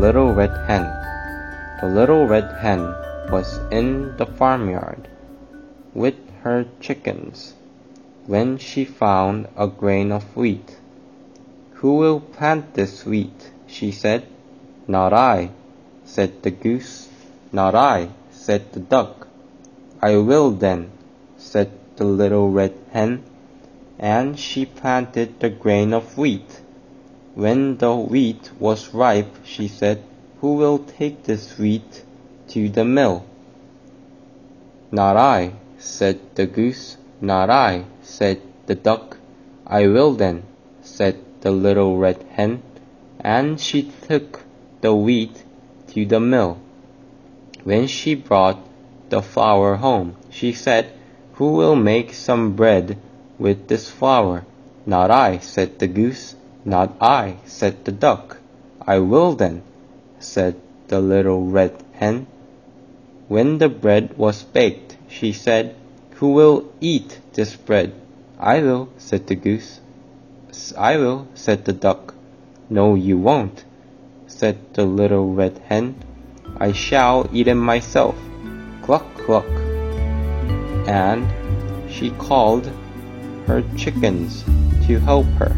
red hen. The little red hen was in the farmyard with her chickens when she found a grain of wheat. Who will plant this wheat? she said. Not I, said the goose. Not I, said the duck. I will then, said the little red hen, and she planted the grain of wheat. When the wheat was ripe, she said, Who will take this wheat to the mill? Not I, said the goose. Not I, said the duck. I will then, said the little red hen, and she took the wheat to the mill. When she brought the flour home, she said, Who will make some bread with this flour? Not I, said the goose. Not I, said the duck. I will then, said the little red hen. When the bread was baked, she said, Who will eat this bread? I will, said the goose. I will, said the duck. No, you won't, said the little red hen. I shall eat it myself. Cluck, cluck. And she called her chickens to help her.